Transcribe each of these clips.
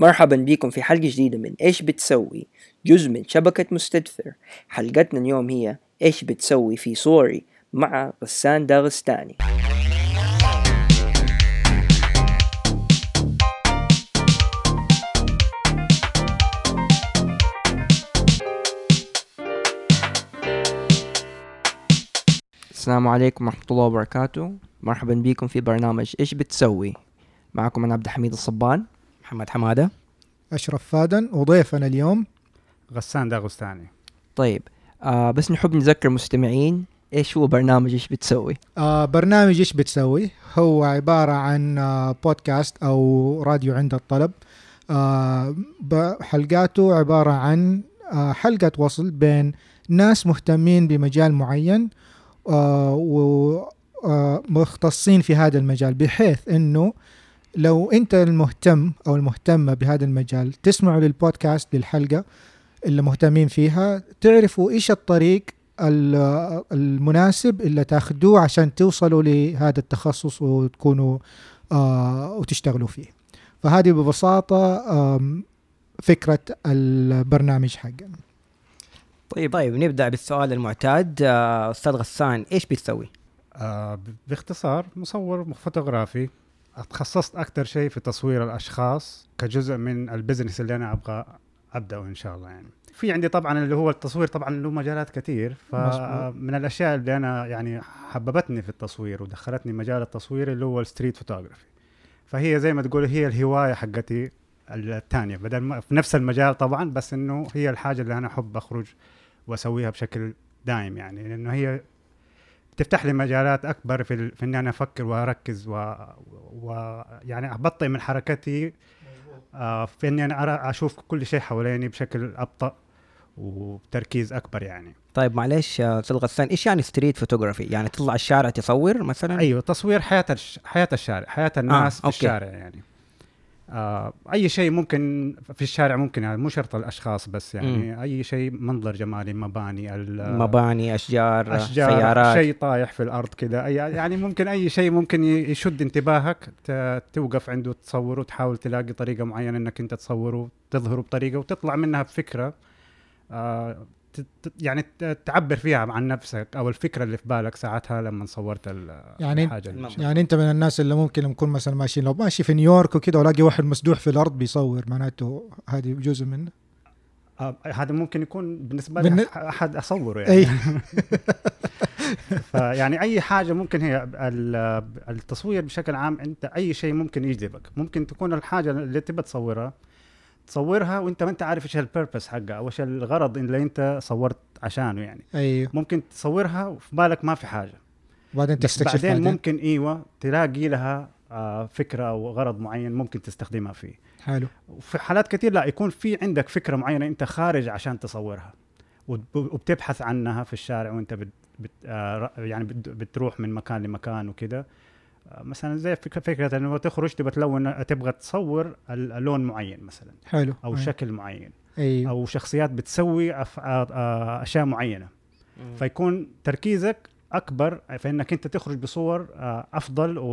مرحبا بكم في حلقة جديدة من إيش بتسوي؟ جزء من شبكة مستدثر حلقتنا اليوم هي إيش بتسوي في صوري مع غسان داغستاني. السلام عليكم ورحمة الله وبركاته. مرحبا بكم في برنامج إيش بتسوي. معكم أنا عبد الحميد الصبان. محمد حمادة. أشرف فادن وضيفنا اليوم. غسان داغستاني. طيب آه بس نحب نذكر المستمعين إيش هو برنامج إيش بتسوي؟ آه برنامج إيش بتسوي؟ هو عبارة عن آه بودكاست أو راديو عند الطلب. آه ب- حلقاته عبارة عن آه حلقة وصل بين ناس مهتمين بمجال معين آه ومختصين في هذا المجال بحيث أنه لو أنت المهتم أو المهتمة بهذا المجال تسمعوا للبودكاست للحلقة اللي مهتمين فيها تعرفوا إيش الطريق ال- المناسب اللي تاخذوه عشان توصلوا لهذا التخصص وتكونوا آه وتشتغلوا فيه. فهذه ببساطة فكرة البرنامج حقنا. طيب طيب نبدأ بالسؤال المعتاد. آه، أستاذ غسان إيش بتسوي؟ آه باختصار مصور فوتوغرافي. تخصصت أكثر شيء في تصوير الأشخاص كجزء من ال business اللي أنا أبغى أبدأه إن شاء الله يعني في عندي طبعا اللي هو التصوير طبعا له مجالات كثير. فمن الأشياء اللي أنا يعني حببتني في التصوير ودخلتني مجال التصوير اللي هو ال street photography فهي زي ما تقول هي الهواية حقتي الثانية بدل ما في نفس المجال طبعا بس إنه هي الحاجة اللي أنا أحب أخرج وأسويها بشكل دائم يعني لأنه هي تفتح لي مجالات أكبر في, ال... في إني أنا أفكر وأركز و... و... يعني أبطئ من حركتي آه في إني أنا أرى أشوف كل شيء حواليني بشكل أبطأ وبتركيز أكبر يعني طيب معلش يا أستاذ غسان إيش يعني street photography؟ يعني تطلع الشارع تصور مثلا؟ أيوه تصوير حياة الش... حياة الشارع حياة الناس في okay. الشارع يعني آه أي شيء ممكن في الشارع ممكن يعني مو شرط الأشخاص بس يعني مم. أي شيء منظر جمالي مباني ال- مباني أشجار, أشجار سيارات. شيء طايح في الأرض كذا. أي- يعني ممكن أي شيء ممكن يشد انتباهك توقف عنده تصوره وتحاول تلاقي طريقة معينة إنك أنت تصوره تظهره بطريقة وتطلع منها بفكرة. آه يعني تعبر فيها عن نفسك أو الفكرة اللي في بالك ساعتها لما صورت ال- يعني الحاجة اللي المم- يعني أنت من الناس اللي ممكن نكون مثلا ماشيين لو ماشي في نيويورك وكذا ولاقي واحد مسدوح في الأرض بيصور معناته هذه جزء منه آه هذا ممكن يكون بالنسبة بالن- لي أحد أصوره يعني. أي. فيعني أي حاجة ممكن هي ال- التصوير بشكل عام أنت أي شيء ممكن يجذبك. ممكن تكون الحاجة اللي تبى تصورها تصورها وانت ما انت عارف إيش البيربس حقها أو إيش الغرض اللي انت صورت عشانه يعني. أيوه. ممكن تصورها وفي بالك ما في حاجة. وبعدين تستكشف بعدين بعدين؟ ممكن إيوه تلاقي لها آه، فكرة أو غرض معين ممكن تستخدمها فيه. حلو. وفي حالات كثير لا يكون في عندك فكرة معينة انت خارج عشان تصورها. وب- وبتبحث عنها في الشارع وانت بت بت آه يعني بت بتروح من مكان لمكان وكده. مثلا زي فك- فكرة إنه تخرج تبغى تلون تبغى تصور اللون معين مثلا. حلو. أو أيوه. شكل معين. أيوه أو شخصيات بتسوي أف- أشياء معينة. مم. فيكون تركيزك أكبر في انك أنت تخرج بصور آه، أفضل و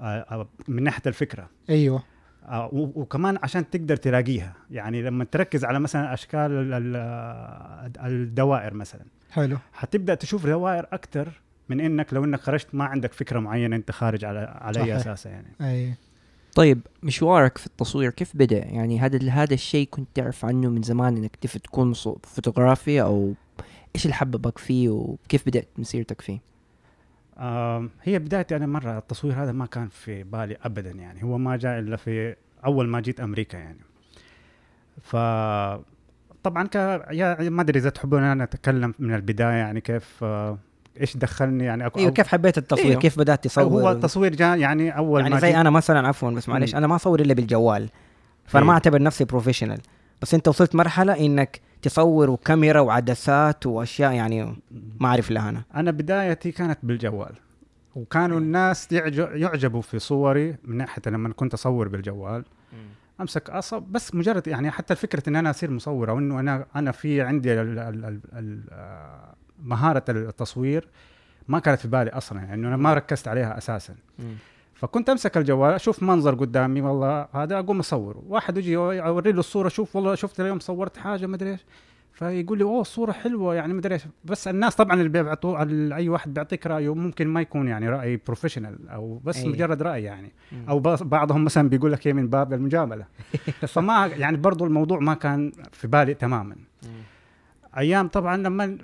آه، آه، من ناحية الفكرة. و- وكمان عشان تقدر تلاقيها. يعني لما تركز على مثلا أشكال ال- ال- الدوائر مثلا. حلو. حتبدأ تشوف دوائر أكثر من إنك لو إنك خرجت ما عندك فكرة معينة أنت خارج على على أي. أساس يعني. أيوه طيب مشوارك في التصوير كيف بدأ؟ يعني هذا هذا الشيء كنت تعرف عنه من زمان إنك تف تكون صو- فوتوغرافي أو إيش اللي حببك فيه وكيف بدأت مسيرتك فيه؟ آم، هي بدايتي أنا مرة التصوير هذا ما كان في بالي ابدا يعني. هو ما جاء إلا في أول ما جيت أمريكا يعني. ف طبعا ك يا ما أدري إذا تحبون أنا أتكلم من البداية يعني كيف آه، إيش دخلني يعني أكو أيوه كيف حبيت التصوير؟ أيوه. كيف بدأت تصور؟ هو التصوير جاء يعني أول يعني ما زي أنا مثلا عفوا بس معلش. أنا ما اصور إلا بالجوال فأنا ما إيه. أعتبر نفسي بروفيشنال بس أنت وصلت مرحلة إنك تصور وكاميرا وعدسات وأشياء يعني ما أعرف لها أنا أنا بدايتي كانت بالجوال وكانوا الناس يعج- يعجبوا في صوري من ناحية لما كنت أصور بالجوال أمسك اصب بس مجرد يعني حتى الفكرة إن أنا أصير مصور أو إنه أنا أنا في عندي ال ال ال ال آه، مهارة التصوير ما كانت في بالي أصلا يعني أنا ما ركزت عليها أساسا. مم. فكنت أمسك الجوال أشوف منظر قدامي والله هذا أقوم أصوره. واحد يجي اوري له الصورة شوف والله شفت اليوم صورت حاجة ما أدري إيش. فيقول لي أوه الصورة حلوة يعني ما أدري إيش. بس الناس طبعا اللي بيعطوا أي واحد بيعطيك رأيه ممكن ما يكون يعني رأي بروفيشنال أو بس أي. مجرد رأي يعني. أو بس- بعضهم مثلا بيقول لك هي من باب المجاملة. فما يعني برضو الموضوع ما كان في بالي تماما. أيام طبعا لما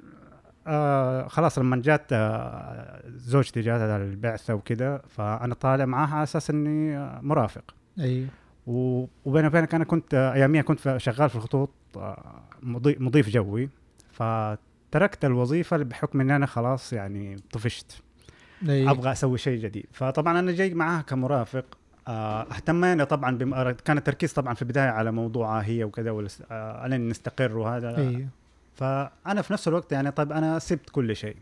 آه خلاص لما جات آه زوجتي جات على البعثة وكده فأنا طالع معاها على أساس إني آه مرافق. أيوه و- وبيني وبينك أنا كنت أياميها كنت شغال في الخطوط مضي- مضيف جوي. فتركت الوظيفة بحكم إن أنا خلاص يعني طفشت. أيوة. أبغى أسوي شيء جديد. فطبعا أنا جاي معاها كمرافق. اهتمينا طبعا بم... كان التركيز طبعا في البداية على موضوعها هي وكذا ولس... الين نستقر وهذا. أيوه فأنا في نفس الوقت يعني طيب أنا سبت كل شيء.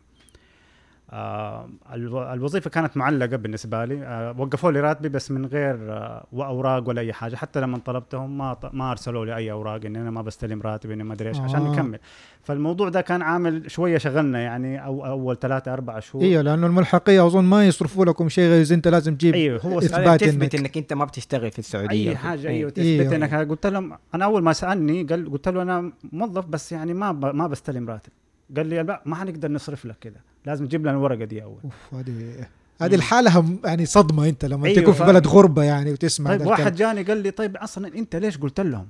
آه الو- الوظيفة كانت معلقة بالنسبة لي. آه وقفوا لي راتبي بس من غير آه أوراق ولا أي حاجة. حتى لما طلبتهم ما ط- ما أرسلوا لي أي أوراق ان أنا ما بستلم راتبي إني ما أدري إيش عشان آه. نكمل فالموضوع ده كان عامل شوية شغلنا يعني أو أول ثلاثة أربع شهور. إيوه لأنه الملحقية أظن ما يصرفوا لكم شيء غير إذا أنت لازم تجيب أيوه هو إثبات لازم تثبت إنك- انك أنت ما بتشتغل في السعودية. أي حاجة أيوه تثبت أيوه. إنك. قلت لهم أنا أول ما سألني قال قلت له أنا موظف بس يعني ما. ما بستلم راتب. قال لي لا ما حنقدر نصرف لك كذا لازم تجيب لنا الورقة دي أول أوف هذه هذه الحالة هم- يعني صدمة أنت لما أيوة، تكون في بلد غربة يعني وتسمع طيب واحد جاني قال لي طيب أصلا أنت ليش قلت لهم؟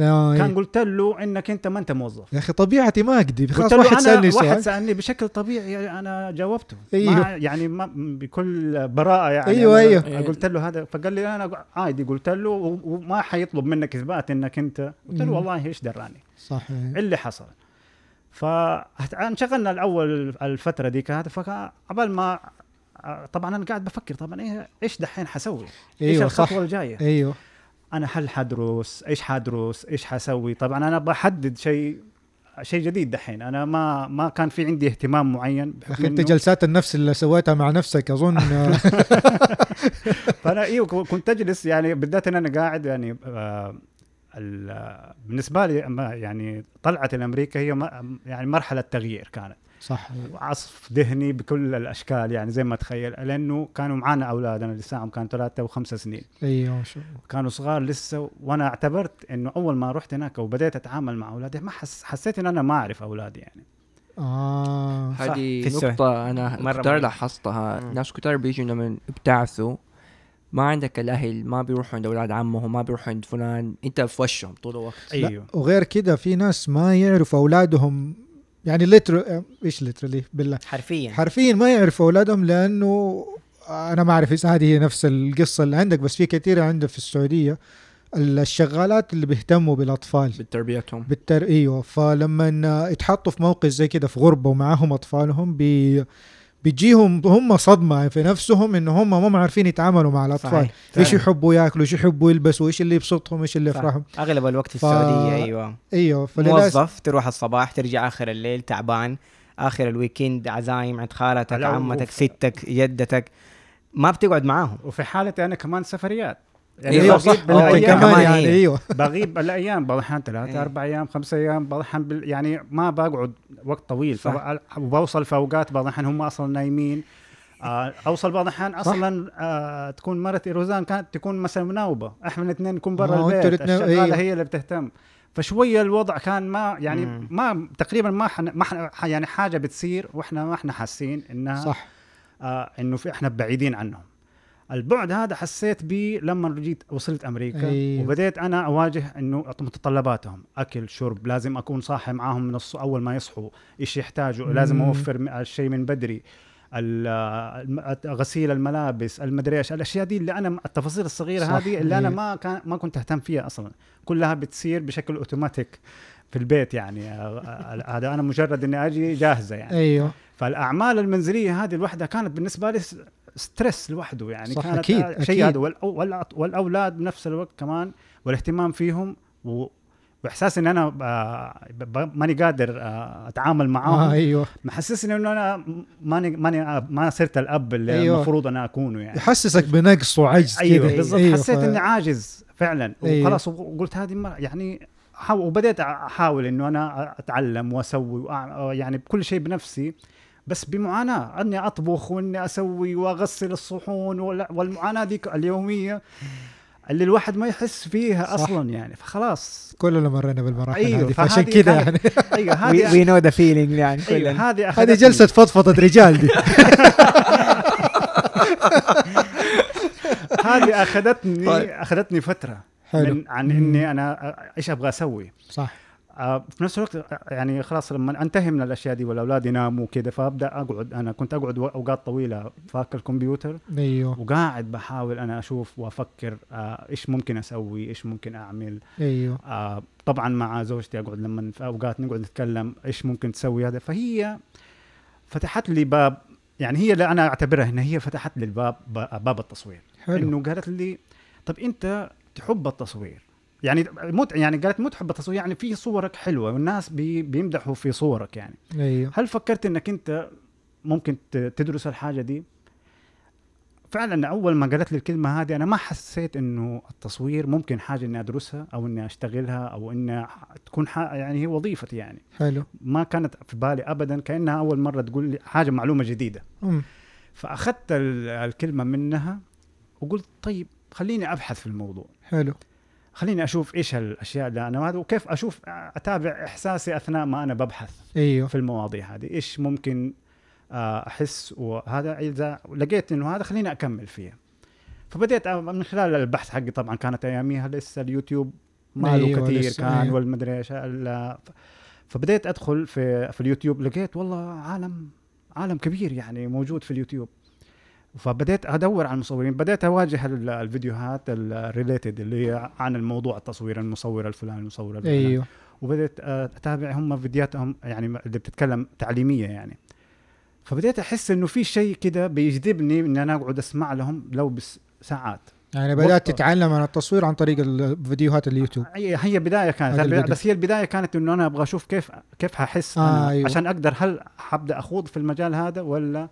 آه، كان إيه. قلت له إنك أنت ما أنت موظف يا أخي طبيعتي ما أقدر قلت له واحد سألني واحد سؤال سألني بشكل طبيعي أنا جاوبته أيوه. ما يعني ما بكل براءة يعني أنا أيوه. قلت له هذا فقال لي أنا عادي قلت له وما حيطلب منك إثبات إنك أنت قلت له. والله إيش دراني صح إيه. اللي حصل فانشغلنا الأول الفترة دي كانت فقبل ما طبعا أنا قاعد بفكر طبعا إيه إيش دحين حسوي؟ إيش صح الخطوة الجاية؟ أيوه أنا هل حدرس؟ إيش حدرس؟ إيش حسوي؟ طبعا أنا بحدد شيء شيء جديد دحين أنا ما ما كان في عندي اهتمام معين أخي أنت جلسات النفس اللي سويتها مع نفسك أظن فأنا إيوه كنت اجلس يعني بالذات إن أنا قاعد يعني آه، بالنسبة لي ما- يعني طلعت الامريكا هي ما- يعني مرحلة تغيير كانت. صح. عصف ذهني بكل الأشكال يعني زي ما تخيل لأنه كانوا معانا أولادنا لساهم كانوا ثلاثة وخمسة سنين. أيوه شو كانوا صغار لسه وأنا اعتبرت إنه أول ما رحت هناك وبديت أتعامل مع أولادي ما حس حسيت إن أنا ما أعرف أولادي يعني. آه. صح، هذه. نقطة أنا مرة مهمة. لاحظتها. ناس كتير بيجوا لما بتعثوا ما عندك الأهل ما بيروحوا عند أولاد عمهم ما بيروحوا عند فلان أنت في وشهم طول الوقت. أيوه. وغير كده في ناس ما يعرفوا أولادهم يعني لتر إيش لترلي بالله. حرفيا. حرفيا ما يعرفوا أولادهم لأنه أنا ما أعرف إذا هذه هي نفس القصة اللي عندك بس في كثير عندنا في السعودية الشغالات اللي بيهتموا بالأطفال. بتربيتهم. بالتر أيوه. فلما يتحطوا في موقف زي كده في غربة ومعاهم أطفالهم بي بيجيهم هم صدمة في نفسهم إن هم ما عارفين يتعاملوا مع الأطفال صحيح. إيش. يحبوا ياكلوا إيش يحبوا يلبسوا إيش اللي يبسطهم إيش اللي. يفرحهم أغلب الوقت في ف- السعودية أيوه أيوه فللأسف موظف تروح الصباح ترجع آخر الليل تعبان آخر الويكند عزايم عند خالتك عمتك ستك جدتك ما بتقعد معاهم وفي حالتي أنا كمان سفريات أيوة، بغيب صح. انت بالأيام. كمان كمان يعني. إيوه بغيب الأيام بضحن ثلاثة إيه. أربع أيام خمسة أيام بضحن بال... يعني ما بقعد وقت طويل وبوصل في اوقات بضحن هم أصلا نايمين آه أوصل بعض الاحيان أصلا آه تكون مرتي روزان كانت تكون مثلا مناوبة إحنا الاثنين نكون برا البيت الشغالة أيوه. هي اللي بتهتم فشوية الوضع كان ما يعني مم. ما تقريبا ما حن ما حن يعني حاجة بتصير وإحنا ما إحنا حاسين إنها صح آه إنه في إحنا بعيدين عنهم البعد هذا حسيت به لما جيت وصلت أمريكا أيوه. وبديت أنا أواجه إنه متطلباتهم. أكل شرب لازم أكون صاحي معاهم من الص... أول ما يصحوا. إيش يحتاجوا؟ لازم. أوفر الشيء من بدري. غسيل الملابس المدري إيش الأشياء دي اللي أنا التفاصيل الصغيرة صح، هذه اللي أنا أيوه. ما كان ما كنت أهتم فيها أصلا. كلها بتصير بشكل أوتوماتيك في البيت يعني. آه، هذا أنا مجرد إني أجي جاهزة يعني. أيوه. فالأعمال المنزلية هذه الوحدة كانت بالنسبة لي ستريس لوحده يعني صح، كانت أكيد، آه، شيء. هذا والأولاد بنفس الوقت كمان والاهتمام فيهم و... وإحساس إن أنا آه، ماني قادر آه، أتعامل معاهم آه أيوه محسسني إنه أنا ماني ماني آه، ما صرت الأب اللي. أيوه. المفروض أنا أكونه يعني يحسسك بنقص وعجز أيوه كده بالضبط أيوه حسيت ف- إني عاجز فعلا أيوه. وخلاص وقلت هذه يعني وبديت أحاول إنه أنا أتعلم وأسوي يعني بكل شيء بنفسي بس بمعاناة. أني أطبخ وأني أسوي وأغسل الصحون والمعاناة دي اليومية اللي الواحد ما يحس فيها صح. أصلا يعني. فخلاص. كلنا مرينا بالمراحل أيوه، هذه فعشان كذا يعني. أيوه هذه we know the feeling يعني أيوة كلنا. هذه هذه. جلسة فضفضة رجال دي. هذه اخذتني طيب. أخذتني فترة حلو. من عن إني أنا إيش أبغى أسوي. صح. في نفس الوقت آه، يعني خلاص لما انتهي من الأشياء دي والأولاد يناموا كذا فأبدأ أقعد أنا. كنت أقعد أوقات طويلة فاك الكمبيوتر أيوه. وقاعد بحاول أنا أشوف وأفكر آه، إيش ممكن أسوي إيش ممكن أعمل. أيوه. آه، طبعا مع زوجتي أقعد لما في أوقات نقعد نتكلم إيش ممكن تسوي هذا. فهي فتحت لي باب يعني هي اللي أنا أعتبرها إن هي فتحت لي الباب باب التصوير. حلو. إنه قالت لي طب أنت تحب التصوير. يعني مو يعني قالت مو تحب التصوير يعني في صورك حلوة والناس بي بيمدحوا في صورك يعني. أيوه. هل فكرت إنك أنت ممكن تدرس الحاجة دي؟ فعلا أول ما قالت لي الكلمة هذه أنا ما حسيت إنه التصوير ممكن حاجة إني أدرسها أو إني أشتغلها أو إني تكون يعني هي وظيفتي يعني. حلو. ما كانت في بالي ابدا كأنها أول مرة تقول لي حاجة معلومة جديدة. أم. فأخذت ال- الكلمة منها وقلت طيب خليني أبحث في الموضوع. حلو. خليني أشوف إيش الاشياء اللي أنا هذا وكيف أشوف أتابع إحساسي أثناء ما أنا ببحث أيوه. في المواضيع هذه إيش ممكن آه، أحس وهذا إذا لقيت إنه هذا خليني أكمل فيه. فبديت من خلال البحث حقي طبعا كانت أياميها لسه اليوتيوب ما له أيوة، كثير كان أيوة. والمدري إيش فبديت أدخل في في اليوتيوب لقيت والله عالم عالم كبير يعني موجود في اليوتيوب. فبديت أدور على المصورين بديت أواجه ال- الفيديوهات ال related اللي هي عن الموضوع التصوير المصور الفلاني المصور الفلاني. أيوه. وبدأت آه، أتابع هم فيديوهاتهم يعني اللي بتتكلم تعليمية يعني. فبديت أحس إنه في شيء كده بيجذبني إن أنا أقعد أسمع لهم لو بس ساعات. يعني بدأت تتعلم عن التصوير عن طريق الفيديوهات اليوتيوب. هي هي بداية كانت البداية. بس هي البداية كانت إنه أنا أبغى أشوف كيف كيف ححس آه، أيوة. عشان أقدر هل حبدأ أخوض في المجال هذا ولا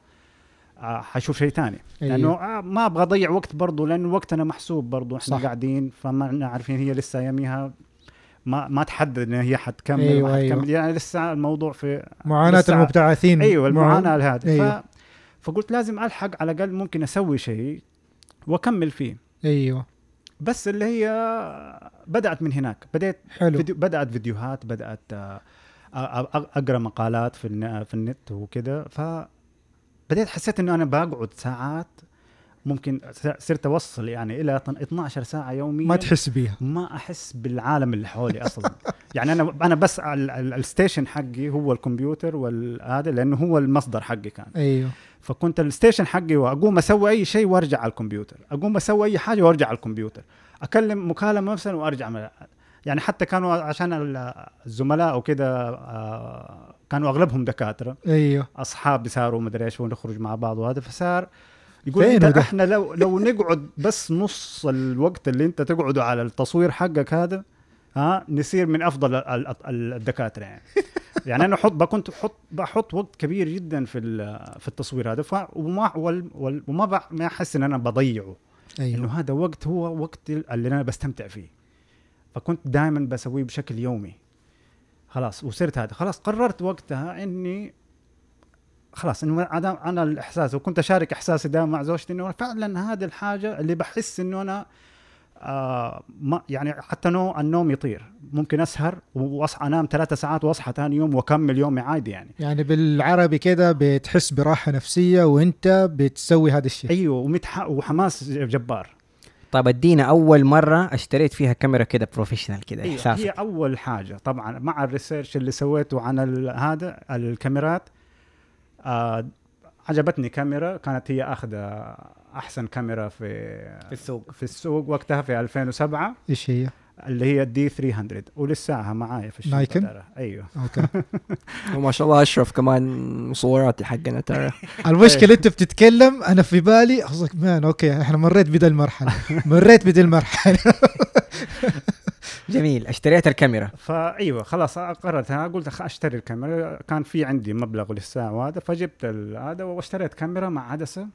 حشوف شيء ثاني. أيوة. لأنه آه، ما أبغى أضيع وقت برضه لأنه وقتنا محسوب برضه إحنا صح. قاعدين فما عارفين هي لسه أياميها. ما ما تحدد إن هي حتكمل أيوة، ما أيوة. حتكمل يعني لسه الموضوع في معاناة المبتعثين أيوه مع- المعاناة هذه أيوة. ف... فقلت لازم ألحق على الأقل ممكن أسوي شيء وأكمل فيه. أيوه. بس اللي هي بدأت من هناك. بديت حلو. فيديو بدأت فيديوهات بدأت آه، آه، آه، أقرأ مقالات في في النت وكذا فبديت حسيت إنه أنا بقعد ساعات ممكن صرت أوصل يعني إلى 12 ساعة يوميا ما تحس بيها. ما أحس بالعالم اللي حولي أصلا. يعني أنا أنا بس ال- ال- ال station حقي هو الكمبيوتر والهذا لأنه هو المصدر حقي كان. أيوه. فكنت ال station حقي وأقوم أسوي أي شيء وأرجع على الكمبيوتر. أقوم أسوي أي حاجة وأرجع على الكمبيوتر. أكلم مكالمة مثلا وأرجع. يعني حتى كانوا عشان ال- الزملاء وكذا كانوا أغلبهم دكاترة. أيوه. أصحاب صاروا مدري إيش ونخرج مع بعض وهذا فصار يقول إنت؟ إحنا لو لو نقعد بس نص الوقت اللي أنت تقعده على التصوير حقك هذا ها نصير من أفضل ال- ال- الدكاترة يعني. يعني أنا أحط كنت بحط بحط وقت كبير جدا في في التصوير هذا وما وما ما أحس إن أنا بضيعه. إنه أيوه هذا وقت هو وقت اللي أنا بستمتع فيه. فكنت دائما بسويه بشكل يومي. خلاص وصرت هذا. خلاص قررت وقتها إني خلاص إنه أنا أنا الإحساس وكنت أشارك إحساسي ده مع زوجتي إنه فعلا هذه الحاجة اللي بحس إنه أنا آه ما يعني حتى نو النوم يطير. ممكن أسهر وأصحى أنام ثلاثة ساعات وأصحى ثاني يوم وأكمل يومي عادي يعني. يعني بالعربي كده بتحس براحة نفسية وأنت بتسوي هذا الشيء. أيوه ومتح... وحماس جبار. طيب ادينا أول مرة اشتريت فيها كاميرا كده professional كده هي, هي أول حاجة. طبعا مع ال research اللي سويته عن ال- هذا الكاميرات آه عجبتني كاميرا. كانت هي أخذة أحسن كاميرا في في السوق. في السوق وقتها في 2007 إيش هي؟ اللي هي ال D 300 ولساها معايا في الشنطه نايكن؟ ترى. أيوه. okay. وما شاء الله أشرف كمان مصوراتي حقنا ترى. المشكلة أنت بتتكلم أنا في بالي قصدك مان أوكي إحنا مريت بدي المرحلة. مريت بدي المرحلة. جميل اشتريت الكاميرا. فايوه خلاص قررت. أنا قلت أشتري الكاميرا. كان في عندي مبلغ للساعه وهذا فجبت هذا واشتريت كاميرا مع عدسه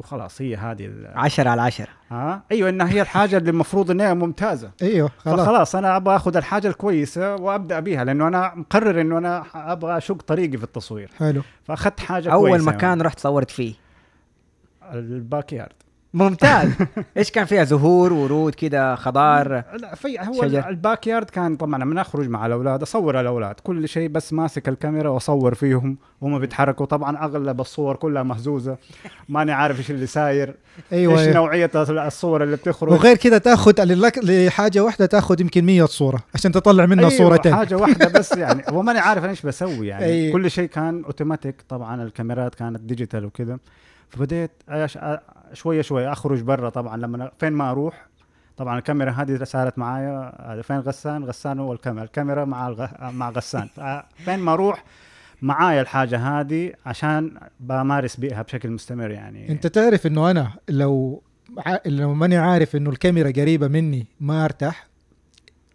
وخلاص هي هذه ال- عشرة على عشرة. ها؟ أيوه إنها هي الحاجة اللي المفروض إنها ممتازة. أيوه خلاص. فخلاص أنا أبغى آخذ الحاجة الكويسة وأبدأ بيها لأنه أنا مقرر إنه أنا أبغى أشق طريقي في التصوير. حلو. فأخذت حاجة أول كويسة. مكان رحت صورت فيه. ال backyard. ممتاز. إيش كان فيها؟ زهور ورود كده خضار؟ لا في هو شجر. ال backyard كان طبعا لما أخرج مع الأولاد أصور الأولاد. كل شيء بس ماسك الكاميرا وأصور فيهم وهم بيتحركوا. طبعا أغلب الصور كلها مهزوزة. ماني عارف إيش اللي ساير أيوه إيش أيوة. نوعية الصور اللي بتخرج. وغير كذا تأخذ لحاجة واحدة تأخذ يمكن 100 صورة عشان تطلع منها أيوة صورتين. حاجة واحدة بس يعني. هو ماني عارف أنا إيش بسوي يعني. أيوة. كل شيء كان أوتوماتيك. طبعا الكاميرات كانت digital وكذا فبديت شوية شوية أخرج برا طبعا. لما فين ما أروح طبعا الكاميرا هذه صارت معايا. هذا فين غسان؟ غسان هو الكاميرا. الكاميرا مع الغ... مع غسان. فين ما أروح معايا الحاجة هذه عشان بمارس بيها بشكل مستمر يعني. أنت تعرف إنه أنا لو لو ماني عارف إنه الكاميرا قريبة مني ما أرتاح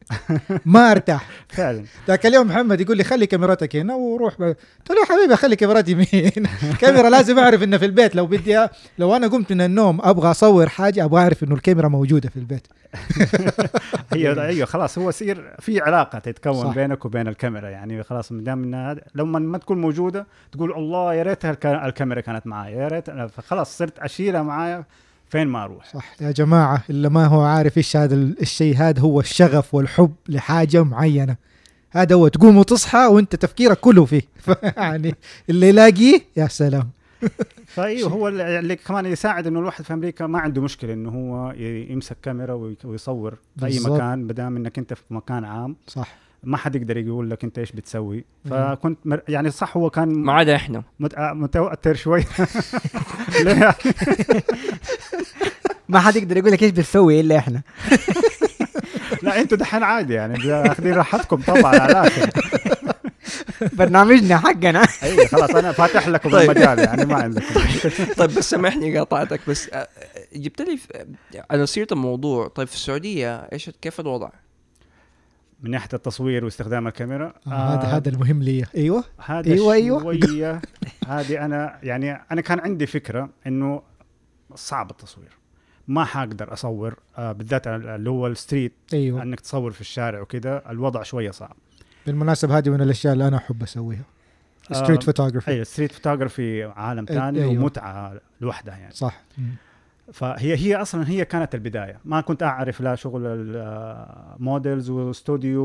ما أرتاح. فعلا. ذاك اليوم محمد يقول لي خلي كاميرتك هنا وروح ب... قلت له يا حبيبي خلي كاميرتي يمين كاميرا لازم أعرف إنه في البيت. لو بدي لو أنا قمت من النوم أبغى أصور حاجة أبغى أعرف إنه الكاميرا موجودة في البيت. هي أيوه خلاص هو يصير في علاقة تتكون صح. بينك وبين الكاميرا. يعني خلاص ما دام انها لما ما تكون موجودة تقول الله يا الك- الكاميرا كانت معايا يا ريت فخلاص صرت أشيلها معايا. فين ما أروح. صح يا جماعة اللي ما هو عارف إيش هذا ال- الشيء هذا هو الشغف والحب لحاجة معينة. هذا هو تقوم وتصحى وأنت تفكيرك كله فيه. يعني اللي يلاقيه يا سلام. فايوه هو اللي كمان يساعد إنه الواحد في أمريكا ما عنده مشكلة إنه هو يمسك كاميرا وي- ويصور في أي. مكان ما دام إنك أنت في مكان عام. صح. ما حد يقدر يقول لك انت إيش بتسوي. فكنت مر... يعني صح هو كان ما عدا إحنا مت... متوتر شوي؟ ما حد يقدر يقول لك إيش بتسوي إلا إحنا لا أنتوا دحين عادي يعني أخذين راحتكم طبعا على الآخر برنامجنا حقنا أيوه خلاص أنا فاتح لكم طيب. المجال يعني ما عندكم طيب بس سامحني قاطعتك بس آه، جبت لي في- على سيره الموضوع طيب في السعودية إيش كيف الوضع؟ من ناحية التصوير واستخدام الكاميرا. آه هذا هذا المهم لي. أيوه. هذا أيوة. شوية. هذه أنا يعني أنا كان عندي فكرة إنه صعب التصوير. ما حقدر أصور آه بالذات اللي هو الستريت. أيوه. إنك تصور في الشارع وكذا الوضع شوية صعب. بالمناسبة هذه من الأشياء اللي أنا أحب أسويها. آه، street photography اي street photography عالم أي- ثاني أيوة. ومتعة لوحدها يعني. صح. فهي هي أصلا هي كانت البداية. ما كنت أعرف لا شغل ال models واستوديو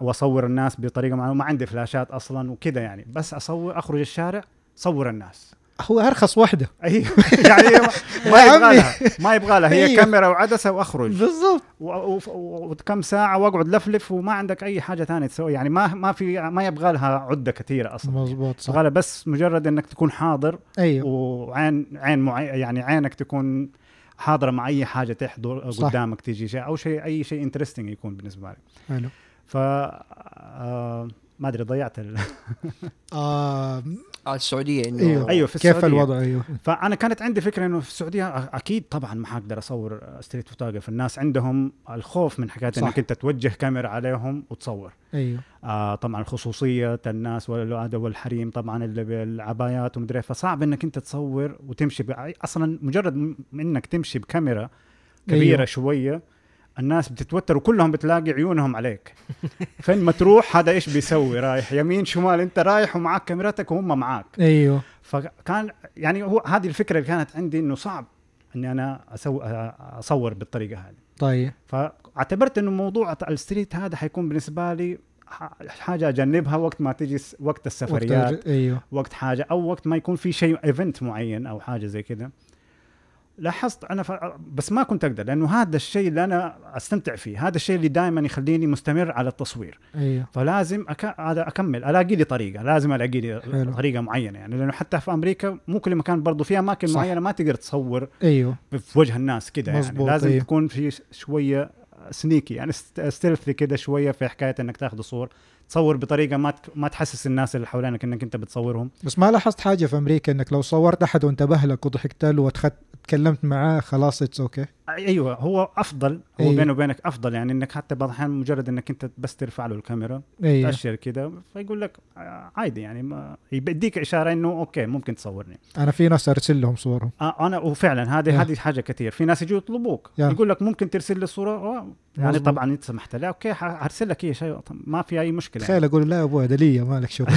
وأصور الناس بطريقة معينة. ما عندي فلاشات أصلا وكذا يعني. بس اصور أخرج الشارع صور الناس. هو أرخص أيوه يعني ما- يبغى. لها ما يبغى لها. هي أيوه. كاميرا وعدسة وأخرج. بالضبط. وكم ساعة وأقعد لفلف وما عندك أي حاجة ثانية تسوي. يعني ما ما في ما يبغى لها عدة كثيرة أصلا. مظبوط صح. يبغى بس مجرد إنك تكون حاضر أيوه. وعين عين معي يعني عينك تكون حاضرة مع أي حاجة تحضر صح. قدامك تيجي شيء أو شيء أي شيء interesting يكون بالنسبة لي حلو. ف آه ما أدري ضيعت ال... آه آه السعودية إنه أيوه أيوه، في كيف السعودية. الوضع أيوه فأنا كانت عندي فكرة إنه في السعودية أكيد طبعا ما حقدر أصور street photography الناس عندهم الخوف من حكايه صح. انك أنت توجه كاميرا عليهم وتصور أيوه آه طبعا خصوصيه الناس والهذا والحريم طبعا اللي بالعبايات ومدري إيه، فصعب إنك أنت تصور وتمشي. أصلا مجرد إنك تمشي بكاميرا كبيرة. أيوه. شوية الناس بتتوتر وكلهم بتلاقي عيونهم عليك. فين ما تروح هذا إيش بيسوي؟ رايح يمين شمال أنت رايح ومعك كاميرتك وهم معاك. أيوه. فكان يعني هو هذه الفكرة اللي كانت عندي إنه صعب إني أنا أسو... أصور بالطريقة هذه. طيب. فاعتبرت إنه موضوع ال street هذا حيكون بالنسبة لي حاجة أجنبها وقت ما تجي وقت وقت السفريات الج- أيوه. وقت حاجة أو وقت ما يكون في شيء event معين أو حاجة زي كذا لاحظت أنا ف... بس ما كنت أقدر لأنه هذا الشيء اللي أنا أستمتع فيه هذا الشيء اللي دائما يخليني مستمر على التصوير أيوه فلازم أك... هذا أكمل ألاقي لي طريقة لازم ألاقي لي حلو. طريقة معينة يعني لأنه حتى في أمريكا مو كل مكان برضه في أماكن صح. معينة ما تقدر تصور أيوه في وجه الناس كده يعني لازم أيوه. تكون في شوية سنيكي يعني ستيلثي كده شوية في حكاية إنك تاخذ صور تصور بطريقة ما ما تحسس الناس اللي حوالينك إنك أنت بتصورهم. بس ما لاحظت حاجة في أمريكا إنك لو صورت أحد وانتبه لك وضحكت له وتكلمت معاه خلاص it's okay أيوه هو أفضل هو أيوة. بينه وبينك أفضل. يعني إنك حتى بعض الأحيان مجرد إنك أنت بس ترفع له الكاميرا أيوه. تأشر كده فيقول لك آه، عادي يعني ما يديك إشارة إنه okay ممكن تصورني. أنا في ناس ارسل لهم صورهم. آه أنا وفعلا هذه. هذه حاجة كثير. في ناس يجوا يطلبوك. yeah. يقول لك ممكن ترسل لي صوره آه، يعني مظبوط. طبعا أنت سمحت لي. okay هرسل لك أي شيء. ما في أي مشكلة. يعني. تخيل أقول لا يا أبوي ده لي مالك شغل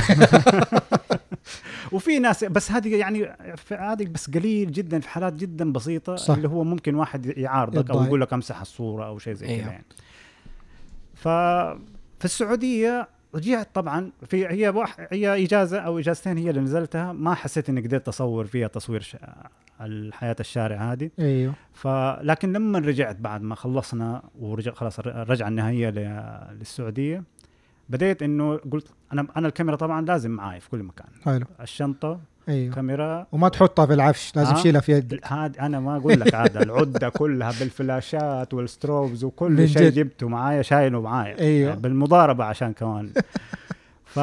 وفي ناس بس هذه يعني في- هذه بس قليل جدا في حالات جدا بسيطة صح. اللي هو ممكن واحد يعارضك أو. يقول لك امسح الصورة أو شيء زي أيوه. كذا يعني ففي السعودية رجعت طبعا في هي واحد هي إجازة أو إجازتين هي اللي نزلتها ما حسيت إني قدرت أصور فيها تصوير ش... الحياة الشارع هذه أيوه فلكن لما رجعت بعد ما خلصنا ورجع خلاص الرجعه النهائية ل- للسعودية بديت إنه قلت أنا أنا الكاميرا طبعا لازم معاي في كل مكان. حلو. الشنطة أيوه. كاميرا. وما تحطها في العفش لازم آه. تشيلها في يدك. هذا أنا ما أقول لك هذا العدة كلها بالفلاشات والستروبز وكل شيء. جبته معايا شايله معايا أيوه. يعني بالمضاربة عشان كمان. ف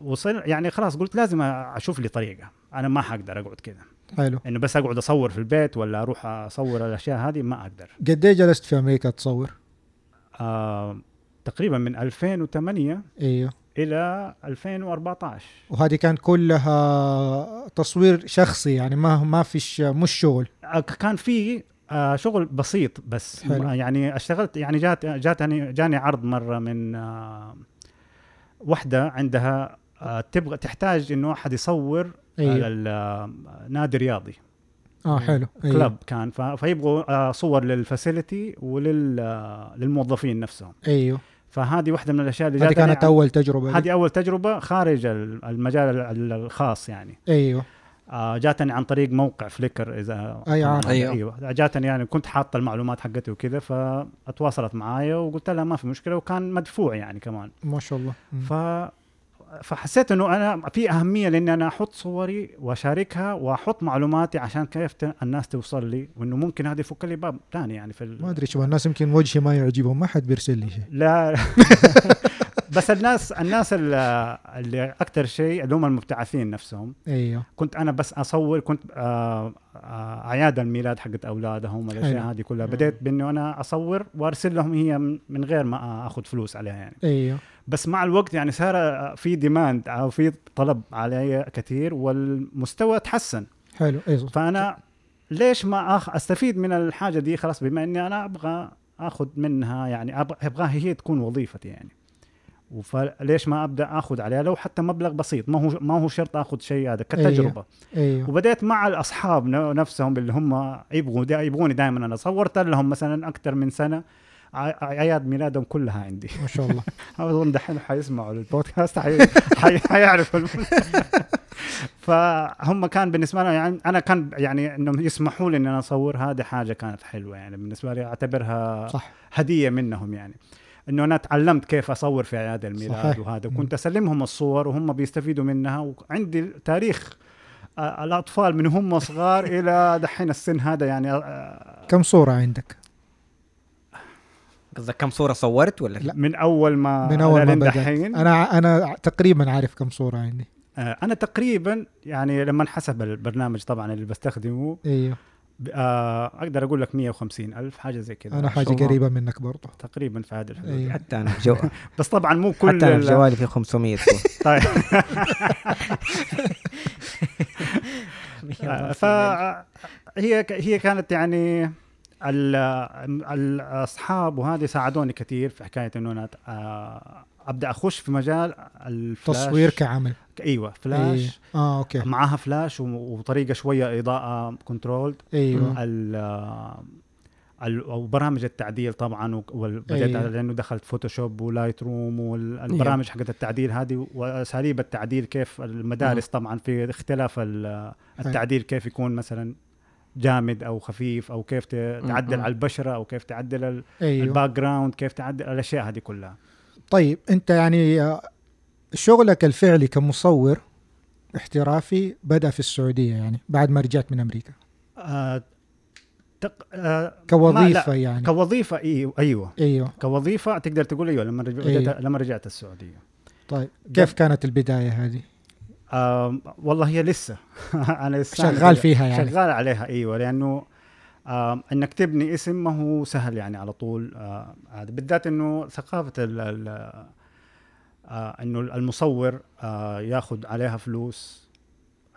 وصل يعني خلاص قلت لازم أشوف لي طريقة. أنا ما حقدر أقعد كذا حلو. إنه بس أقعد أصور في البيت ولا أروح أصور الأشياء هذه؟ ما أقدر. قد إيه جلست في أمريكا تصور؟ آه تقريبا من 2008 إيوه. إلى 2014 وهذه كان كلها تصوير شخصي يعني ما ما فيش مش شغل آه، كان في آه شغل بسيط بس. حلو. يعني اشتغلت يعني جات جاتني جاني عرض مرة من آه وحدة عندها آه تبغى تحتاج إنه أحد يصور آه، نادي رياضي. آه حلو. إيوه. club كان فيبغوا صور لل facility وللموظفين نفسهم. إيوه. فهذه واحدة من الأشياء اللي هذه كانت أول تجربة لي. هذه أول تجربة خارج ال- المجال ال- الخاص يعني أيوه آه جاتني عن طريق موقع فليكر إذا أي عارف. أيوه. أيوه جاتني يعني كنت حاطة المعلومات حقتي وكذا فتواصلت معايا وقلت لها ما في مشكلة وكان مدفوع يعني كمان ما شاء الله مم. ف فحسيت إنه أنا في أهمية لأني أنا أحط صوري وأشاركها وأحط معلوماتي عشان كيف الناس توصل لي وإنه ممكن هذا يفك لي باب ثاني يعني في ما أدري شو الناس يمكن وجهي ما يعجبهم ما حد بيرسل لي شيء. لا. بس الناس الناس اللي, أكثر شيء اللي هم المبتعثين نفسهم. أيوه. كنت أنا بس أصور كنت آه آه أعياد الميلاد حقت أولادهم الاشياء حلو. هذه كلها. بديت بإنه أنا أصور وأرسل لهم هي من- من غير ما أخذ فلوس عليها يعني. أيوه. بس مع الوقت يعني صار في ديماند أو في طلب علي كثير والمستوى تحسن. حلو أيوه فأنا ليش ما أخ أستفيد من الحاجة دي خلاص بما إني أنا أبغى أخذ منها يعني أبغاها هي تكون وظيفتي يعني. فليش ما أبدأ أخذ عليها؟ لو حتى مبلغ بسيط ما هو ما هو شرط أخذ شيء هذا كتجربة. أيوه وبدأت مع الأصحاب نفسهم اللي هم يبغوا دا يبغوني دائما أنا صورت لهم مثلا أكثر من سنة. اعياد ميلادهم كلها عندي ما شاء الله أظن دحين حيسمعوا البودكاست حي... حي... حيعرفوا فهم كان بالنسبة لي يعني أنا كان يعني إنهم يسمحوا لي ان أنا أصور هذه حاجة كانت حلوة يعني بالنسبة لي أعتبرها صح هدية منهم يعني إنه أنا تعلمت كيف أصور في أعياد الميلاد صحيح. وهذا. وكنت أسلمهم الصور وهم بيستفيدوا منها وعندي تاريخ آه، الأطفال من هم صغار إلى دحين السن هذا يعني آه، كم صورة عندك؟ قصدك كم صورة صورت ولا لا. من أول ما من أول ما دحين أنا أنا تقريبا عارف كم صورة عندي آه، أنا تقريبا يعني لما حسب البرنامج طبعا اللي بستخدمه أيوه آه، أقدر أقول لك 150 ألف حاجة زي كذا أنا حاجة. قريبة منك برضه تقريبا في هذا الحدود أيوه. حتى أنا في جو... بس طبعا مو كل حتى أنا في ال- جوالي في 500 صورة. طيب آه، فهي هي كانت يعني الأصحاب وهذه ساعدوني كثير في حكاية إنه أنا آه، أبدأ أخش في مجال الفلاش. تصوير كعمل. إيوه إيه. فلاش آه okay. معاها فلاش وطريقة شوية إضاءة controlled إيوه. ال- وبرامج التعديل طبعا و- وبدأت أيوه. لأنه دخلت فوتوشوب ولايت روم والبرامج حقت التعديل هذه وأساليب التعديل كيف المدارس طبعا في اختلاف ال- التعديل كيف يكون مثلا. جامد أو خفيف أو كيف تعدل. على البشرة أو كيف تعدل ال- أيوه. ال background كيف تعدل الأشياء هذه كلها. طيب أنت يعني آه، شغلك الفعلي كمصور احترافي بدأ في السعودية يعني بعد ما رجعت من أمريكا. آه تق... آه كوظيفة يعني. كوظيفة أيوه أيوه. أيوه. كوظيفة تقدر تقول أيوه لما رجعت أيوه. لما رجعت السعودية. طيب كيف كانت البداية هذه؟ آه والله هي لسه. أنا لسه شغال فيها يعني. شغال عليها أيوه لأنه آه إنك تبني اسم ما هو سهل يعني على طول. آه هذا بالذات إنه ثقافة ال ال آه إنه المصور آه ياخذ عليها فلوس.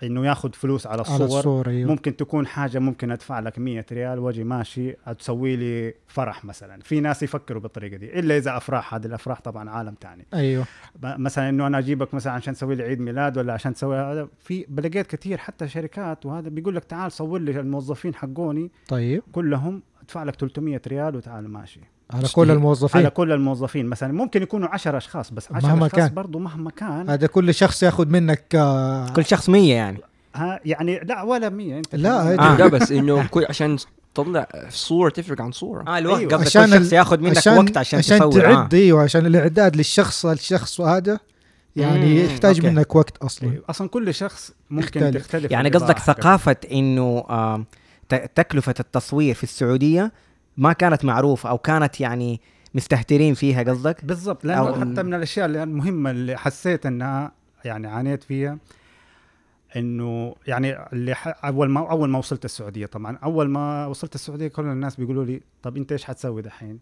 إنه ياخذ فلوس على الصور. على الصورة أيوه. ممكن تكون حاجة ممكن أدفع لك 100 ريال وأجي ماشي تسوي لي فرح مثلا. في ناس يفكروا بالطريقة دي إلا إذا أفراح. هذه الأفراح طبعا عالم ثاني أيوه. مثلا إنه أنا أجيبك مثلا عشان تسوي لي عيد ميلاد ولا عشان تسوي هذا. في بلقيت كثير حتى شركات وهذا بيقول لك تعال صور لي الموظفين حقوني. طيب. كلهم أدفع لك 300 ريال وتعال ماشي. على كل الموظفين على كل الموظفين مثلا ممكن يكونوا 10 أشخاص بس 10 مهما أشخاص كان. برضه مهما كان هذا كل شخص ياخذ منك آه كل شخص 100 يعني ها يعني لا ولا 100 انت لا، آه. لا بس إنه كل عشان تطلع صورة تفرق عن صورة آه الوقت أيوة. قصدك عشان كل شخص ياخذ منك عشان وقت عشان, عشان تصور تعد آه. أيوه عشان الإعداد للشخص الشخص هذا يعني مم، يحتاج أوكي. منك وقت أصلا أيوة. أصلا كل شخص ممكن يختلف. تختلف يعني قصدك. ثقافة إنه آه ت- تكلفة التصوير في السعودية ما كانت معروفه أو كانت يعني مستهترين فيها قصدك بالضبط لأنه أو- حتى من الأشياء اللي المهمة اللي حسيت إنها يعني عانيت فيها إنه يعني اللي ح... أول ما أول ما وصلت السعودية طبعا أول ما وصلت السعودية كل الناس بيقولوا لي طب أنت إيش حتسوي دحين؟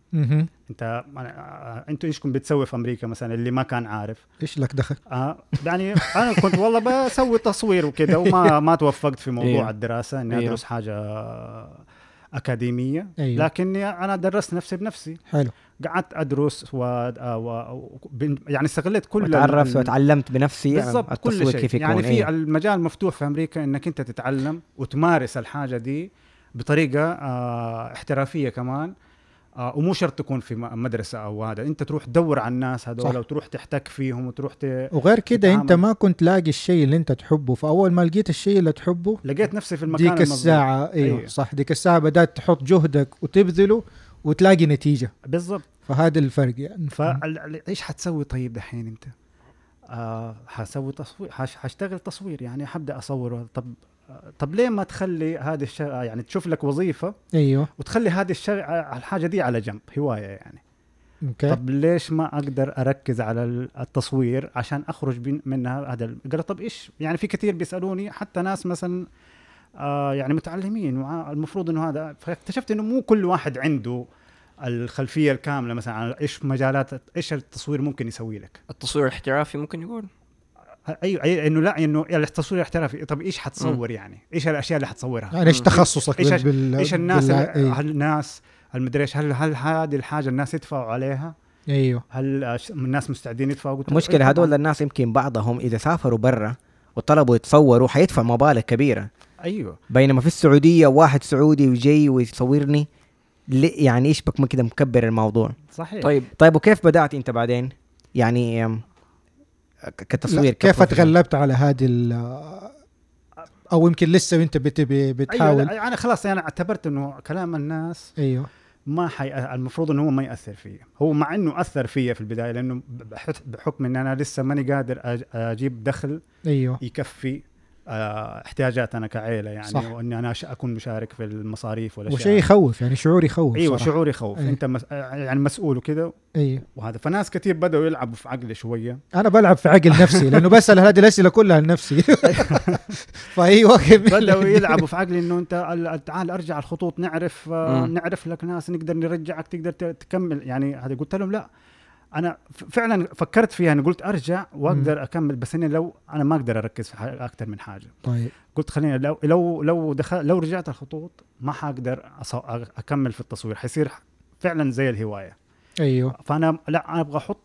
أنت آه، أنتوا إيش كنت بتسوي في أمريكا مثلا اللي ما كان عارف إيش لك دخل آه يعني أنا كنت والله بسوي تصوير وكذا وما ما توفقت في موضوع أيوه. الدراسة إني أيوه. أدرس حاجة أكاديمية أيوه. لكني أنا درست نفسي بنفسي حلو قعدت أدرس و... آه، و... بن- يعني استغلت كل وتعرفت ال- وتعلمت بنفسي بالضبط كل شيء كيف يكون يعني في أيوة. المجال مفتوح في أمريكا إنك أنت تتعلم وتمارس الحاجة دي بطريقة آه احترافية كمان آه ومو شرط تكون في مدرسة أو هذا أنت تروح تدور على الناس هذول. وتروح تحتك فيهم وتروح ت... وغير كده أنت. ما كنت لاقي الشيء اللي أنت تحبه فأول ما لقيت الشيء اللي تحبه لقيت نفسي في المكان ديك. الساعة أيوه أيوه. صح ديك الساعة بدأت تحط جهدك وتبذله وتلاقي نتيجة بالضبط فهذا الفرق يعني فايش حتسوي طيب دحين أنت؟ آه حسوي تصوير حش حشتغل تصوير يعني حبدأ اصور طب آه، طب ليه ما تخلي هذه الشغله يعني تشوف لك وظيفة أيوه. وتخلي هذه الشغله الحاجة دي على جنب هواية يعني. أوكي. طب ليش ما أقدر أركز على ال- التصوير عشان أخرج بين- منها هذا ال- قال طب إيش؟ يعني في كثير بيسألوني حتى ناس مثلا آه يعني متعلمين المفروض إنه هذا فاكتشفت إنه مو كل واحد عنده الخلفية الكاملة مثلا عن إيش مجالات إيش التصوير ممكن يسوي لك. التصوير الاحترافي ممكن يقول. أيوه أي إنه لا إنه التصوير الاحترافي. طب إيش حتصور يعني؟ إيش الاشياء اللي حتصورها؟ يعني إيش. تخصصك إيش- بال... بال... إيش الناس بال... ال- أيوه, هل الناس المدري إيش هل هل هذه الحاجة الناس يدفعوا عليها؟ أيوه. هل الناس مستعدين يدفعوا؟ المشكلة إيه هذول. الناس يمكن بعضهم إذا سافروا برا وطلبوا يتصوروا حيدفع مبالغ كبيرة. أيوه. بينما في السعودية واحد سعودي وجاي ويصورني يعني إيش بك؟ ما كده مكبر الموضوع. صحيح. طيب. طيب وكيف بدأت أنت بعدين؟ يعني كتصوير كيف؟ تغلبت على هذه ال... أو يمكن لسه أنت بتبي بتحاول؟ أيوه لا، أنا خلاص أنا اعتبرت إنه كلام الناس أيوه. ما حي... المفروض إنه هو ما يأثر فيا. هو مع إنه أثر فيا في البداية لأنه بح- بحكم إن أنا لسه ماني قادر أج- أجيب دخل أيوه. يكفي آه، احتياجات أنا كعائله يعني صح. وإني أنا أش- أكون مشارك في المصاريف ولا وشيء يخوف يعني شعور يخوف إيوه صراحة. شعور يخوف أي. أنت مس... يعني مسؤول وكذا أيوه وهذا فناس كثير بدأوا يلعبوا في عقلي شوية أنا بلعب في عقل نفسي لأنه بسأل هذه الأسئلة كلها لنفسي فاي وقت بدأوا يلعبوا في عقلي إنه أنت ال- تعال أرجع الخطوط نعرف آه. نعرف لك ناس نقدر نرجعك تقدر تكمل يعني هذا قلت لهم لا أنا فعلا فكرت فيها أنا قلت أرجع وأقدر أكمل بس إني لو أنا ما أقدر أركز في أكثر من حاجة. طيب. قلت خليني لو لو لو دخل لو رجعت الخطوط ما حقدر أكمل في التصوير حيصير فعلا زي الهواية. أيوه. فأنا لا أنا أبغى أحط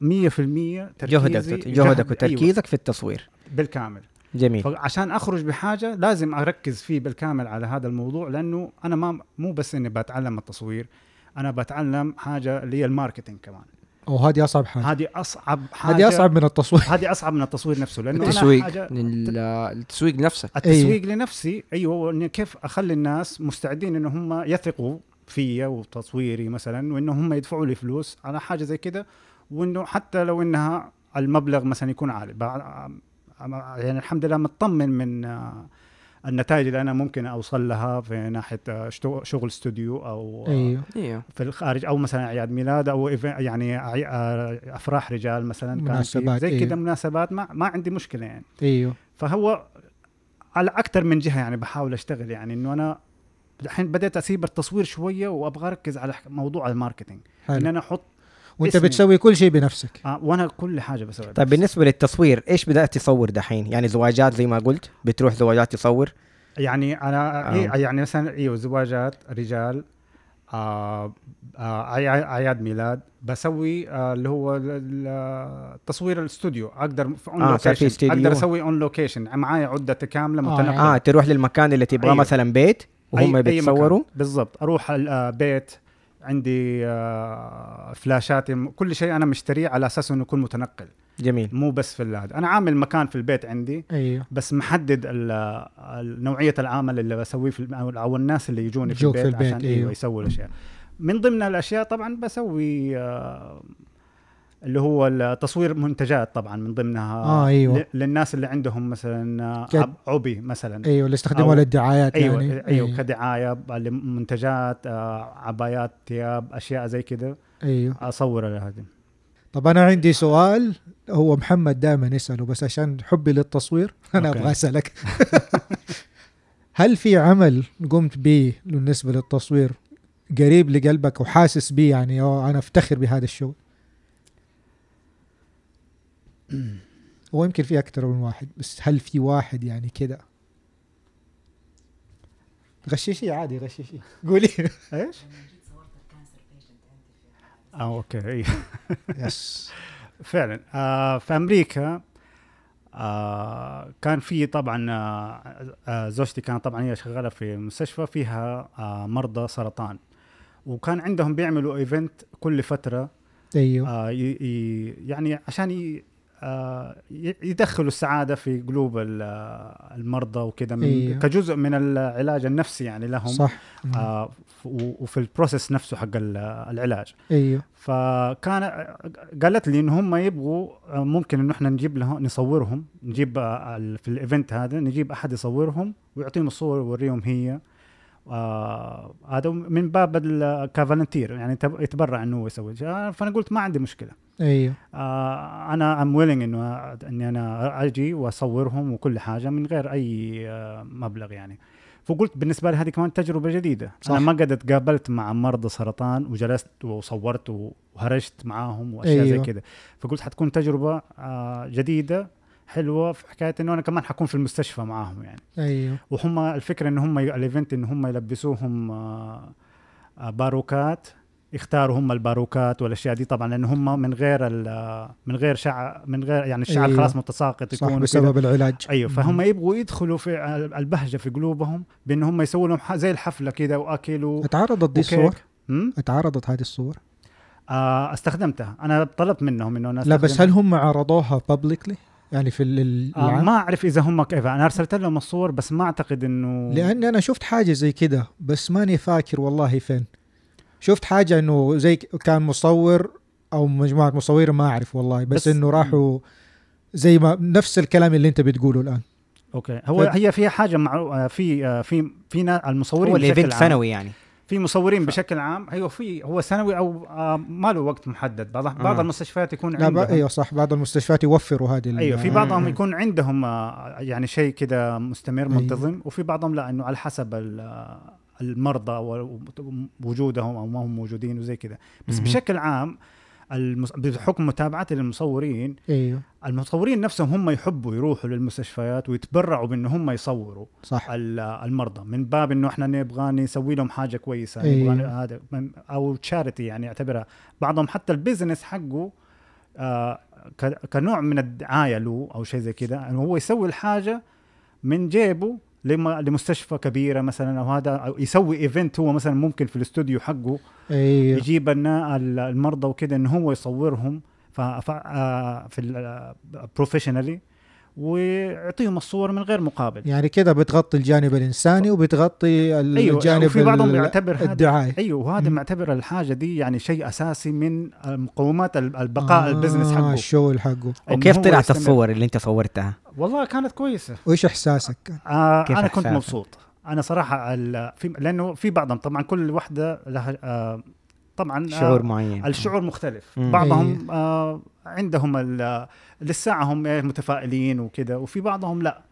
100% تركيزي جهدك جهد- جهدك أيوة، وتركيزك في التصوير. بالكامل. جميل. فعشان أخرج بحاجة لازم أركز فيه بالكامل على هذا الموضوع لأنه أنا ما مو بس إني بتعلم التصوير أنا بتعلم حاجة اللي هي الماركتينج كمان. وهذه أصعب حاجة. هذه أصعب حاجة. هذه أصعب من التصوير هذه أصعب من التصوير نفسه لأنه التسويق حاجة لل- التسويق لنفسك التسويق لنفسي أيوه وإني كيف أخلي الناس مستعدين انه هم يثقوا فيا وتصويري مثلا وانه هم يدفعوا لي فلوس. على حاجة زي كده وإنه حتى لو إنها المبلغ مثلا يكون عالي. بع- يعني الحمد لله مطمن من آه، النتائج اللي أنا ممكن أوصل لها في ناحية شتو- شغل استوديو أو آه، أيوه. أيوه. في الخارج أو مثلا أعياد ميلاد أو يعني آه، أفراح رجال مثلا كان في مناسبات، زي. كده مناسبات ما ما عندي مشكلة يعني. أيوه. فهو على أكثر من جهة يعني بحاول أشتغل يعني إنه أنا الحين بديت أسيب التصوير شوية وأبغى أركز على موضوع ال marketing. إن أنا أحط وانت اسمي. بتسوي كل شيء بنفسك آه وأنا كل حاجة بسويها طيب بالنسبة للتصوير إيش بدأت تصور دحين يعني زواجات زي ما قلت بتروح زواجات تصور يعني أنا آه. إيه يعني مثلا أيوه زواجات رجال آه آه أعياد ميلاد بسوي آه اللي هو ال- ال- تصوير الاستوديو أقدر on آه، في location استديو. أقدر أسوي on location معايا عدة كاملة آه، متنقلة آه تروح للمكان اللي تبغاه أيوة. مثلا بيت وهم أي- بيتصوروا. بالضبط أروح البيت عندي آه فلاشات كل شيء أنا مشتريه على أساس إنه يكون متنقل. جميل. مو بس في هذا أنا عامل مكان في البيت عندي أيوه. بس محدد نوعية العمل اللي بسويه في أو الناس اللي يجوني في البيت, في البيت، عشان أيوه. أيوه. يسووا الأشياء. من ضمن الأشياء طبعا بسوي آه، اللي هو التصوير منتجات طبعا من ضمنها آه،. ل- للناس اللي عندهم مثلا كد- عب- عبي مثلا. أيوه اللي استخدموها أو- للدعايات أيوه يعني. أيوه كدعاية لمنتجات آه، عبايات ثياب أشياء زي كده أيوه. اصور هذه. طب أنا عندي سؤال هو محمد دائما يسأله بس عشان حبي للتصوير. أنا. أبغى أسألك. هل في عمل قمت به بالنسبة للتصوير قريب لقلبك وحاسس به يعني أنا أفتخر بهذا الشغل؟ هو يمكن في أكثر من واحد بس هل في واحد يعني كده؟ غششي عادي غششي. قولي. إيش؟ آه okay. yes فعلا. آه في أمريكا آه كان في طبعا آه آه زوجتي كانت طبعا هي شغالة في مستشفى فيها آه مرضى سرطان. وكان عندهم بيعملوا event كل فترة أيوه. آه يعني عشان يدخلوا السعادة في قلوب ال- آه، المرضى وكذا أيوه. كجزء من العلاج النفسي يعني لهم. صح. آه وفي ال process نفسه حق ال- العلاج. أيوه فكان قالت لي إن هم يبغوا ممكن انه إحنا نجيب لهم نصورهم نجيب آه، في ال event هذا نجيب أحد يصورهم ويعطيهم الصور ويوريهم هي. آه هذا من باب ال- ك volunteer يعني تب- يتبرع إنه هو يسوي. آه فأنا قلت ما عندي مشكلة. أيوه. آه أنا I'm willing إنه إني أنا أجي وأصورهم وكل حاجة من غير أي آه مبلغ يعني. فقلت بالنسبة لي هذه كمان تجربة جديدة. صح. أنا ما قد تقابلت مع مرضى سرطان وجلست وصورت وهرجت معاهم وأشياء أيوه. زي كده. فقلت حتكون تجربة آه جديدة حلوة في حكاية إنه أنا كمان حكون في المستشفى معاهم يعني. أيوه. وهم الفكرة إن هم ال event إن هم يلبسوهم آه، باروكات يختاروا هم الباروكات والأشياء دي طبعا لأن هم من غير من غير شعر من غير يعني الشعر أيوه. خلاص متساقط صح يكون بسبب العلاج. أيوه. فهم يبغوا يدخلوا في البهجة في قلوبهم بأن هم يسووا لهم زي الحفلة كده وأكل و- اتعرضت دي. الصور؟ اتعرضت هذه الصور؟ آه استخدمتها. أنا طلبت منهم إنه أنا لا بس هل هم عرضوها publicly يعني في آه ما أعرف إذا هم كيف. أنا أرسلت لهم الصور بس ما أعتقد إنه لاني أنا شفت حاجة زي كده بس ماني فاكر والله فين. شفت حاجة إنه زي ك- كان مصور أو مجموعة مصورين ما أعرف والله بس, بس- إنه راحوا زي ما نفس الكلام اللي أنت بتقوله الآن. okay. هو ف- هي فيها حاجة معروفه في آه، في في المصورين هو بشكل ال event عام- سنوي يعني. في مصورين بشكل عام. أيوه في هو سنوي أو آه ما له وقت محدد. بعض بعض آه. المستشفيات يكون لا عندهم. بقى أيوه صح بعض المستشفيات يوفروا هذه أيوه في. بعضهم يكون عندهم آه، يعني شيء كده مستمر أيوة. منتظم وفي بعضهم لا إنه على حسب ال- آه، المرضى ووجودهم أو ما هم موجودين وزي كده بس مهم. بشكل عام المس... بحكم متابعتي للمصورين إيوه المصورين نفسهم هم يحبوا يروحوا للمستشفيات ويتبرعوا بان هم يصوروا صح ال- المرضى من باب إنه إحنا نبغى نسوي لهم حاجة كويسة أيوة. نبغى هذا أو charity يعني يعتبرها بعضهم حتى ال business حقه آه كنوع من الدعاية له أو شيء زي كذا إنه هو يسوي الحاجة من جيبه لمستشفى كبيرة مثلا أو هذا أو يسوي event هو مثلا ممكن في الاستوديو حقه أيوه يجيب المرضى وكذا إنه هو يصورهم. آه، في professionally ويعطيهم الصور من غير مقابل يعني كده بتغطي الجانب الإنساني وبتغطي ال- أيوه الجانب وفي بعضهم يعتبر الدعاية أيوه وهذا. معتبر الحاجة دي يعني شيء أساسي من مقومات ال- البقاء آه ال business حقه الشغل حقه وكيف طلعت. الصور اللي أنت صورتها والله كانت كويسة وإيش إحساسك؟ آه كيف أنا كنت؟ مبسوط أنا صراحة ال- في لأنه في بعضهم طبعا كل وحده لها آه طبعا آه، شعور معين. الشعور مختلف. مم. بعضهم آه عندهم ال- للساعة هم إيه متفائلين وكذا وفي بعضهم لا.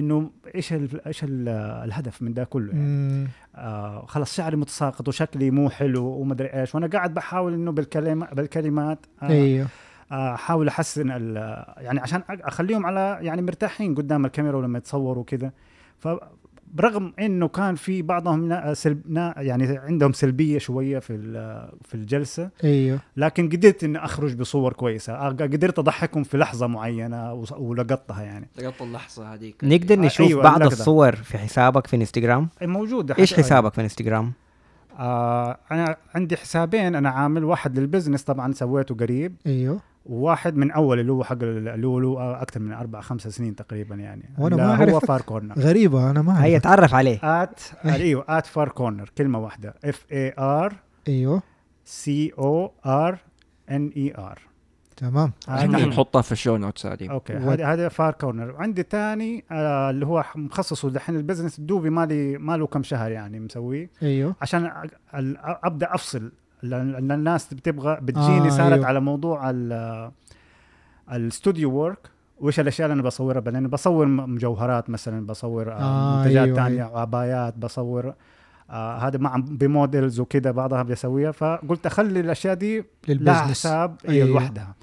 إنه إيش ال إيش ال الهدف من ده كله يعني؟ مم. آه خلص شعري متساقط وشكلي مو حلو ومدري إيش وأنا قاعد بحاول إنه بالكلمة بالكلمات آه أيوه. آه، أحاول أحسن ال- يعني عشان أخليهم على يعني مرتاحين قدام الكاميرا ولما يتصوروا كذا فبرغم إنه كان في بعضهم نا- سلب نا يعني عندهم سلبية شوية في ال- في الجلسة أيوه. لكن قدرت إني أخرج بصور كويسة قدرت أضحكهم في لحظة معينة ولقطتها يعني. لقطت اللحظة هذيك. نقدر نشوف أيوة، بعض. الصور في حسابك في انستغرام موجودة إيش حسابك في انستغرام آه أنا عندي حسابين أنا عامل واحد لل business طبعا سويته قريب. إيوه. وواحد من أول اللي هو حق ال- اللي هو له أكثر من أربع خمس سنين تقريبا يعني. وأنا اللي ما هو أعرفك. Far Corner غريبة أنا ما هيا أعرف. تعرف عليه. at أيوه at Far Corner كلمة واحدة. F A R إيوه. C O R N E R تمام. إحنا حنحطها في ال show notes هذه. okay هذا هذا Far Corner عندي ثاني آه اللي هو مخصصه دحين ال business دوبي مالي ماله كم شهر يعني مسويه. أيوه. عشان أبدأ أفصل. لأن الناس بتبغى بتجيني آه، صارت أيوه. على موضوع ال- ال studio work وإيش الأشياء اللي أنا بصورها. لاني بصور مجوهرات مثلا بصور آه، آه منتجات أيوه، ثانية عبايات بصور آه هذا مع بموديلز وكذا بعضها بسويها. فقلت أخلي الأشياء دي لها للبزنس حساب أيوه. لوحدها.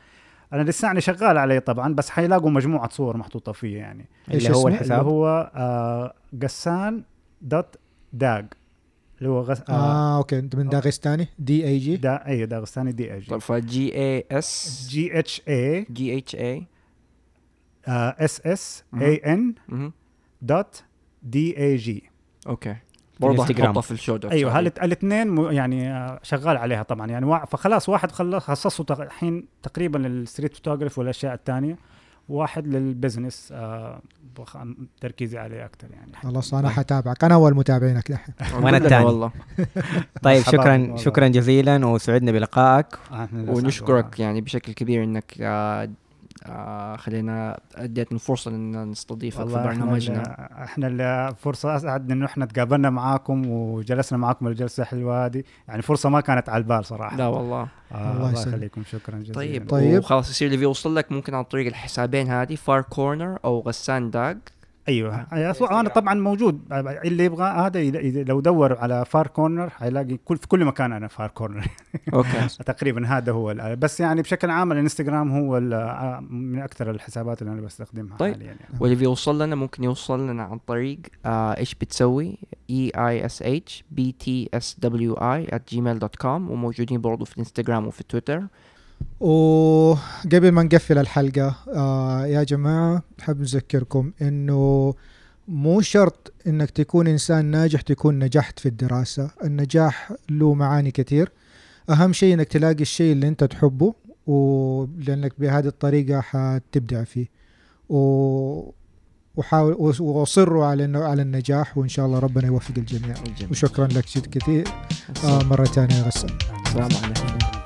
أنا لساني شغال عليه طبعا بس حيلاقوا مجموعة صور محطوطة فيه يعني. اللي هو؟ الحساب. اللي هو آه قسان دوت داج اللي هو غس... آه. آه أوكي. أنت من داغستاني؟ دي إي جي؟ دا اي داغستاني دي إي جي. طيب فجي إي إس؟ جي إتش إي. جي إتش إي. إس إس إي إن dot D A G. Okay. برضه. حنحطها في ال show notes أيوه. الاثنين يعني آه، شغال عليها طبعا. يعني وا- فخلاص واحد خلص خصصه الحين تقريبا لل street photography والأشياء الثانية. واحد لل business آه بخ- تركيزي عليه أكثر يعني. خلاص أنا حتابعك أنا أول متابعينك دحين. وأنا كلنا الثاني. والله. طيب شكرا. شكرا جزيلا وسعدنا بلقائك. آه، ونشكرك يعني بشكل كبير إنك آه، خلينا اديتنا فرصه إن نستضيفك في برنامجنا. إحنا اللي فرصة أسعد انه إحنا تقابلنا معاكم وجلسنا معاكم الجلسة الحلوة هذه. يعني فرصة ما كانت على البال صراحة. لا والله. آه الله. يخليكم. شكرا جزيلا. طيب طيب. طيب. وخلاص يصير اللي بيوصل لك ممكن عن طريق الحسابين هذه Far Corner أو غسان داج. أيوه. أيوة، أنا طبعا موجود. اللي يبغى هذا لو دور على Far Corner حيلاقي كل في كل مكان أنا Far Corner Okay. تقريبا هذا هو بس يعني بشكل عام الإنستغرام هو من أكثر الحسابات اللي أنا بستخدمها طيب. حاليا يعني. واللي بيوصل لنا ممكن يوصل لنا عن طريق آه إيش بتسوي؟ E I S H B T S W I gmail dot com وموجودين برضو في الإنستغرام وفي تويتر. وقبل ما نقفل الحلقة آه يا جماعة بحب نذكركم إنه مو شرط إنك تكون إنسان ناجح تكون نجحت في الدراسة. النجاح له معاني كثير. أهم شيء إنك تلاقي الشيء اللي أنت تحبه ولانك بهذه الطريقة حتبدع فيه. و وحاول وأصروا على إنه على النجاح وإن شاء الله ربنا يوفق الجميع. الجميع. وشكرا لك جد كثير. آه مرة ثانية يا غسان السلام عليكم.